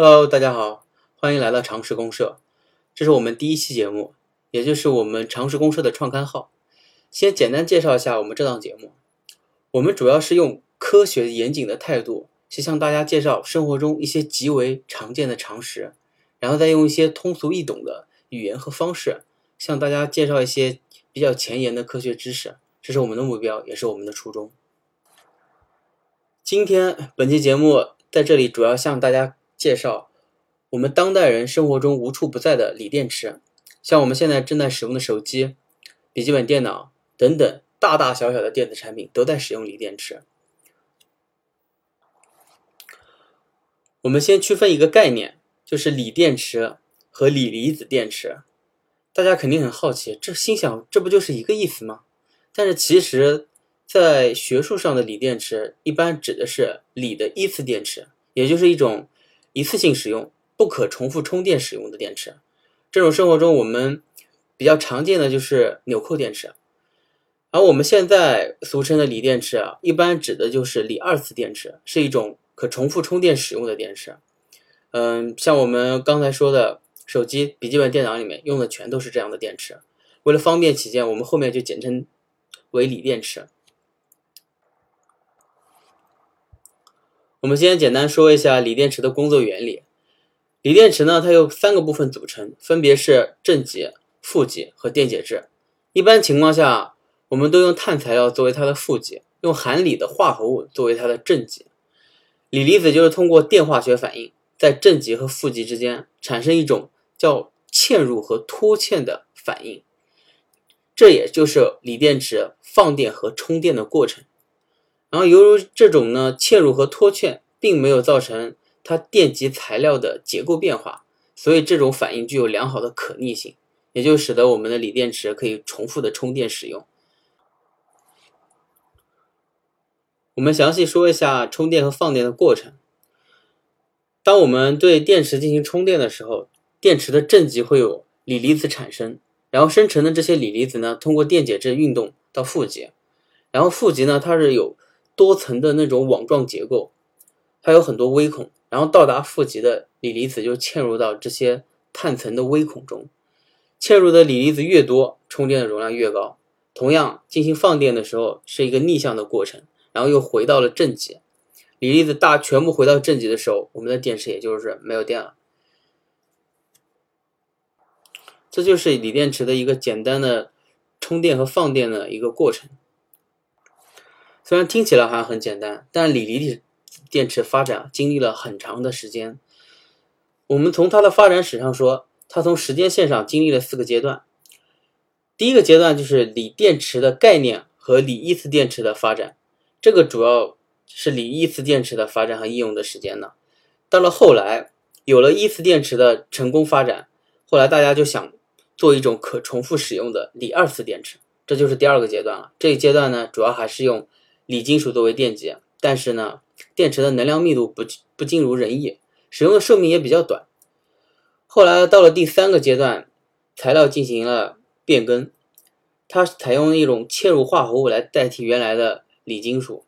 Hello，大家好，欢迎来到常识公社。这是我们第一期节目，也就是我们常识公社的创刊号。先简单介绍一下我们这档节目。我们主要是用科学严谨的态度，去向大家介绍生活中一些极为常见的常识，然后再用一些通俗易懂的语言和方式，向大家介绍一些比较前沿的科学知识。这是我们的目标，也是我们的初衷。今天本期节目在这里主要向大家介绍我们当代人生活中无处不在的锂电池，像我们现在正在使用的手机、笔记本电脑等等大大小小的电子产品都在使用锂电池。我们先区分一个概念，就是锂电池和锂离子电池。大家肯定很好奇，这心想这不就是一个意思吗？但是其实。在学术上的锂电池一般指的是锂的一次电池，也就是一种一次性使用、不可重复充电使用的电池。这种生活中我们比较常见的就是纽扣电池，而我们现在俗称的锂电池啊，一般指的就是锂二次电池，是一种可重复充电使用的电池。嗯，像我们刚才说的手机、笔记本电脑里面用的全都是这样的电池。为了方便起见，我们后面就简称为锂电池。我们先简单说一下锂电池的工作原理。锂电池呢，它由三个部分组成，分别是正极、负极和电解质。一般情况下，我们都用碳材料作为它的负极，用含锂的化合物作为它的正极。锂离子就是通过电化学反应，在正极和负极之间产生一种叫嵌入和脱嵌的反应，这也就是锂电池放电和充电的过程。然后，由于这种呢嵌入和脱嵌并没有造成它电极材料的结构变化，所以这种反应具有良好的可逆性，也就使得我们的锂电池可以重复的充电使用。我们详细说一下充电和放电的过程。当我们对电池进行充电的时候，电池的正极会有锂离子产生，然后生成的这些锂离子呢，通过电解质运动到负极，然后负极呢，它是有多层的那种网状结构，它有很多微孔，然后到达负极的锂离子就嵌入到这些碳层的微孔中，嵌入的锂离子越多，充电的容量越高。同样，进行放电的时候是一个逆向的过程，然后又回到了正极，锂离子大全部回到正极的时候，我们的电池也就是没有电了。这就是锂电池的一个简单的充电和放电的一个过程。虽然听起来好像很简单，但锂离子电池发展经历了很长的时间。我们从它的发展史上说，它从时间线上经历了四个阶段。第一个阶段就是锂电池的概念和锂一次电池的发展，这个主要是锂一次电池的发展和应用的时间呢。到了后来，有了一次电池的成功发展，后来大家就想做一种可重复使用的锂二次电池，这就是第二个阶段了。这一阶段呢，主要还是用。锂金属作为电极，但是呢，电池的能量密度不不尽如人意，使用的寿命也比较短。后来到了第三个阶段，材料进行了变更，它采用一种嵌入化合物来代替原来的锂金属，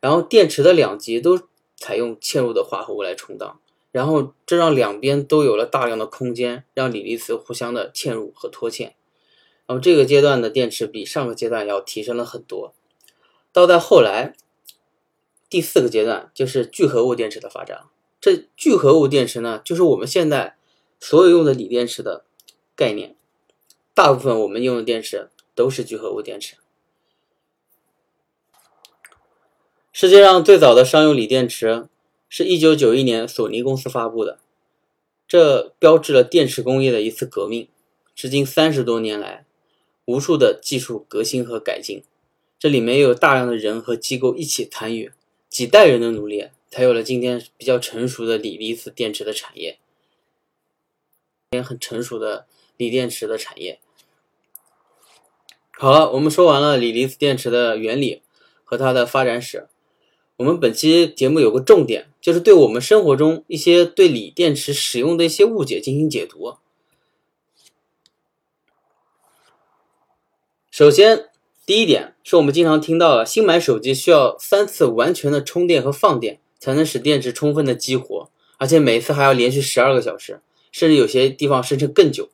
然后电池的两极都采用嵌入的化合物来充当，然后这让两边都有了大量的空间，让锂离子互相的嵌入和脱嵌。然后这个阶段的电池比上个阶段要提升了很多。到在后来，第四个阶段就是聚合物电池的发展。这聚合物电池呢，就是我们现在所有用的锂电池的概念。大部分我们用的电池都是聚合物电池。世界上最早的商用锂电池是一九九一年索尼公司发布的，这标志了电池工业的一次革命。至今三十多年来，无数的技术革新和改进。这里面有大量的人和机构一起参与，几代人的努力，才有了今天比较成熟的锂离子电池的产业，也很成熟的锂电池的产业。好了，我们说完了锂离子电池的原理和它的发展史。我们本期节目有个重点，就是对我们生活中一些对锂电池使用的一些误解进行解读。首先。第一点是我们经常听到的，新买手机需要三次完全的充电和放电才能使电池充分的激活，而且每次还要连续十二个小时，甚至有些地方声称更久。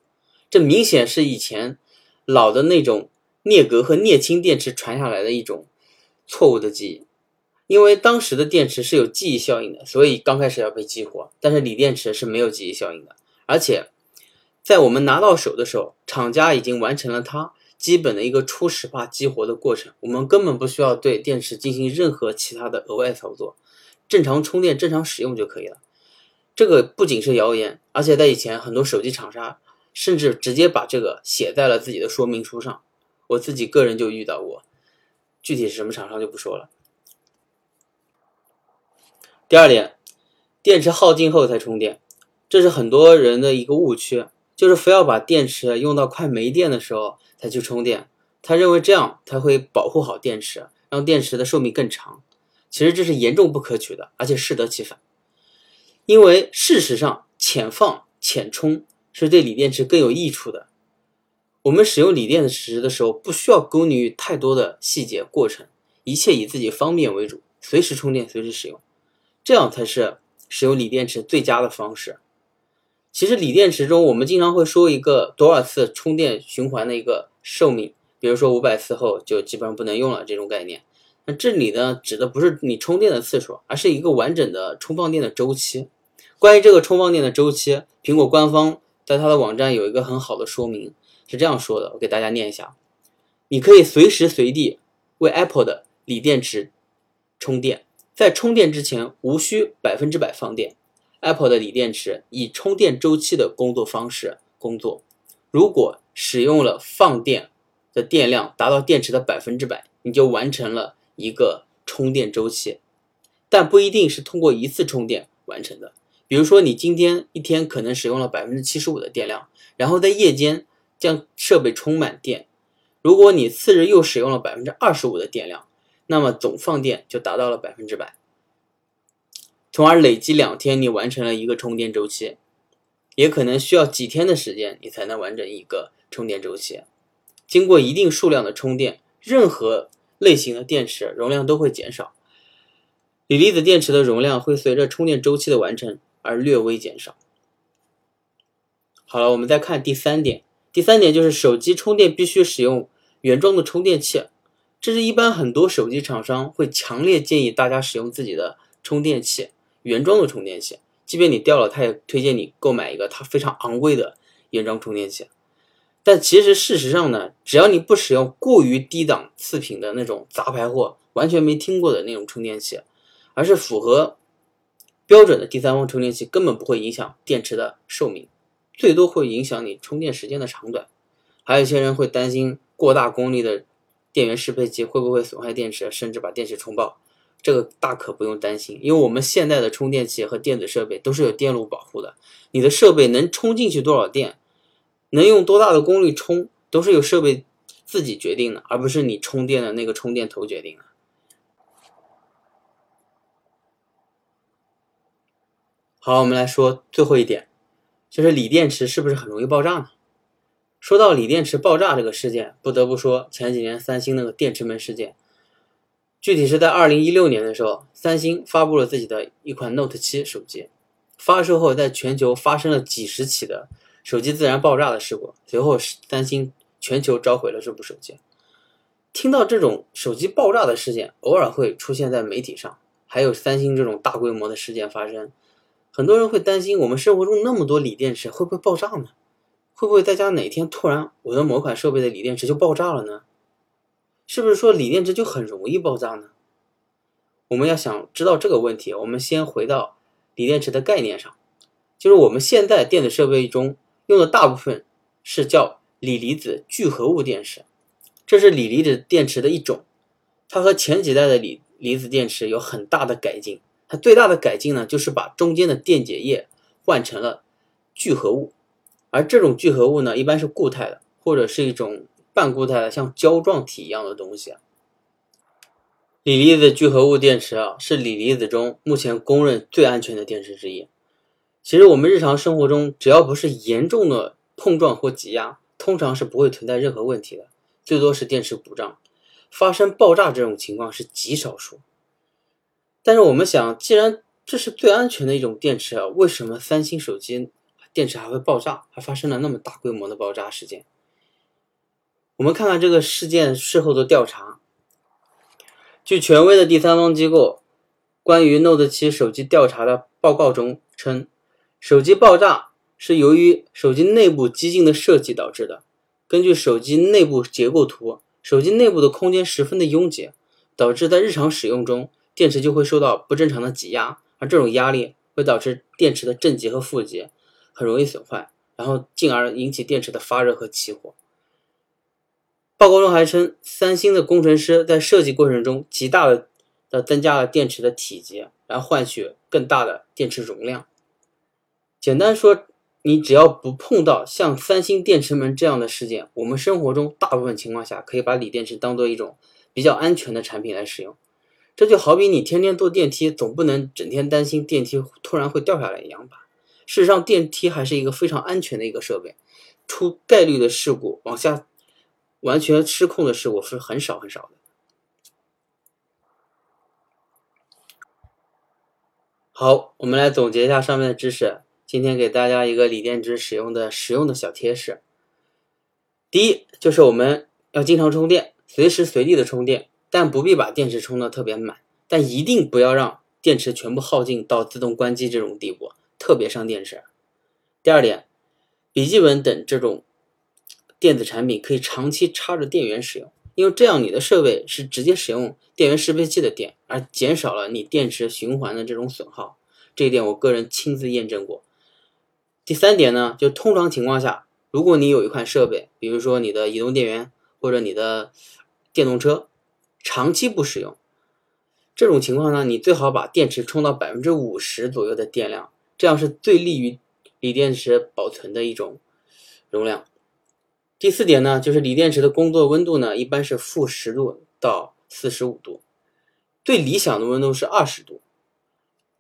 这明显是以前老的那种镍镉和镍氢电池传下来的一种错误的记忆。因为当时的电池是有记忆效应的，所以刚开始要被激活。但是锂电池是没有记忆效应的，而且在我们拿到手的时候，厂家已经完成了它基本的一个初始化激活的过程，我们根本不需要对电池进行任何其他的额外操作，正常充电、正常使用就可以了。这个不仅是谣言，而且在以前很多手机厂商甚至直接把这个写在了自己的说明书上。我自己个人就遇到过，具体是什么厂商就不说了。第二点，电池耗尽后才充电，这是很多人的一个误区，就是非要把电池用到快没电的时候才去充电。他认为这样才会保护好电池，让电池的寿命更长。其实这是严重不可取的，而且适得其反。因为事实上，浅放浅充是对锂电池更有益处的。我们使用锂电池的时候，不需要拘泥太多的细节过程，一切以自己方便为主，随时充电，随时使用。这样才是使用锂电池最佳的方式。其实锂电池中，我们经常会说一个多少次充电循环的一个寿命，比如说五百次后就基本上不能用了这种概念。那这里呢，指的不是你充电的次数，而是一个完整的充放电的周期。关于这个充放电的周期，苹果官方在它的网站有一个很好的说明，是这样说的，我给大家念一下：你可以随时随地为 Apple 的锂电池充电。在充电之前，无需百分之百放电。Apple 的锂电池以充电周期的工作方式工作。如果使用了放电的电量达到电池的百分之百，你就完成了一个充电周期。但不一定是通过一次充电完成的。比如说，你今天一天可能使用了百分之七十五的电量，然后在夜间将设备充满电。如果你次日又使用了百分之二十五的电量，那么总放电就达到了百分之百，从而累积两天，你完成了一个充电周期，也可能需要几天的时间，你才能完成一个充电周期。经过一定数量的充电，任何类型的电池容量都会减少，锂离子电池的容量会随着充电周期的完成而略微减少。好了，我们再看第三点，第三点就是手机充电必须使用原装的充电器。这是一般很多手机厂商会强烈建议大家使用自己的充电器，原装的充电器。即便你掉了，他也推荐你购买一个它非常昂贵的原装充电器。但其实事实上呢，只要你不使用过于低档次品的那种杂牌货，完全没听过的那种充电器，而是符合标准的第三方充电器，根本不会影响电池的寿命，最多会影响你充电时间的长短。还有一些人会担心过大功率的。电源适配器会不会损害电池，甚至把电池充爆？这个大可不用担心，因为我们现在的充电器和电子设备都是有电路保护的。你的设备能充进去多少电，能用多大的功率充，都是由设备自己决定的，而不是你充电的那个充电头决定的。好，我们来说最后一点，就是锂电池是不是很容易爆炸呢？说到锂电池爆炸这个事件，不得不说前几年三星那个电池门事件。具体是在二零一六年的时候，三星发布了自己的一款 Note 七手机，发售后在全球发生了几十起的手机自燃爆炸的事故，随后三星全球召回了这部手机。听到这种手机爆炸的事件，偶尔会出现在媒体上，还有三星这种大规模的事件发生，很多人会担心我们生活中那么多锂电池会不会爆炸呢？会不会在家哪天突然我的某款设备的锂电池就爆炸了呢？是不是说锂电池就很容易爆炸呢？我们要想知道这个问题，我们先回到锂电池的概念上，就是我们现在电子设备中用的大部分是叫锂离子聚合物电池，这是锂离子电池的一种，它和前几代的锂离子电池有很大的改进。它最大的改进呢，就是把中间的电解液换成了聚合物。而这种聚合物呢，一般是固态的，或者是一种半固态的，像胶状体一样的东西啊。锂离子聚合物电池啊，是锂离子中目前公认最安全的电池之一。其实我们日常生活中，只要不是严重的碰撞或挤压，通常是不会存在任何问题的，最多是电池故障。发生爆炸这种情况是极少数。但是我们想，既然这是最安全的一种电池啊！为什么三星手机电池还会爆炸，还发生了那么大规模的爆炸事件？我们看看这个事件事后的调查。据权威的第三方机构关于 Note 7手机调查的报告中称，手机爆炸是由于手机内部激进的设计导致的。根据手机内部结构图，手机内部的空间十分的拥挤，导致在日常使用中，电池就会受到不正常的挤压。而这种压力会导致电池的正极和负极很容易损坏，然后进而引起电池的发热和起火。报告中还称，三星的工程师在设计过程中极大的增加了电池的体积，来换取更大的电池容量。简单说，你只要不碰到像三星电池门这样的事件，我们生活中大部分情况下可以把锂电池当做一种比较安全的产品来使用。这就好比你天天坐电梯，总不能整天担心电梯突然会掉下来一样吧？事实上，电梯还是一个非常安全的一个设备，出概率的事故往下完全失控的事故是很少很少的。好，我们来总结一下上面的知识。今天给大家一个锂电池使用的实用的小贴士。第一，就是我们要经常充电，随时随地的充电。但不必把电池充的特别满，但一定不要让电池全部耗尽到自动关机这种地步，特别伤电池。第二点，笔记本等这种电子产品可以长期插着电源使用，因为这样你的设备是直接使用电源适配器的电，而减少了你电池循环的这种损耗。这一点我个人亲自验证过。第三点呢，就通常情况下，如果你有一款设备，比如说你的移动电源或者你的电动车。长期不使用，这种情况呢，你最好把电池充到百分之五十左右的电量，这样是最利于锂电池保存的一种容量。第四点呢，就是锂电池的工作温度呢，一般是负十度到四十五度，最理想的温度是二十度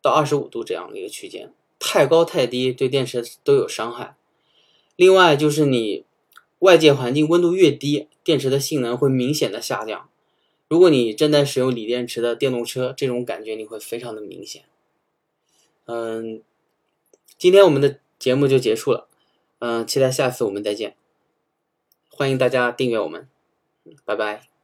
到二十五度这样的一个区间，太高太低对电池都有伤害。另外就是你外界环境温度越低，电池的性能会明显的下降。如果你正在使用锂电池的电动车，这种感觉你会非常的明显。嗯，今天我们的节目就结束了，嗯，期待下次我们再见，欢迎大家订阅我们，拜拜。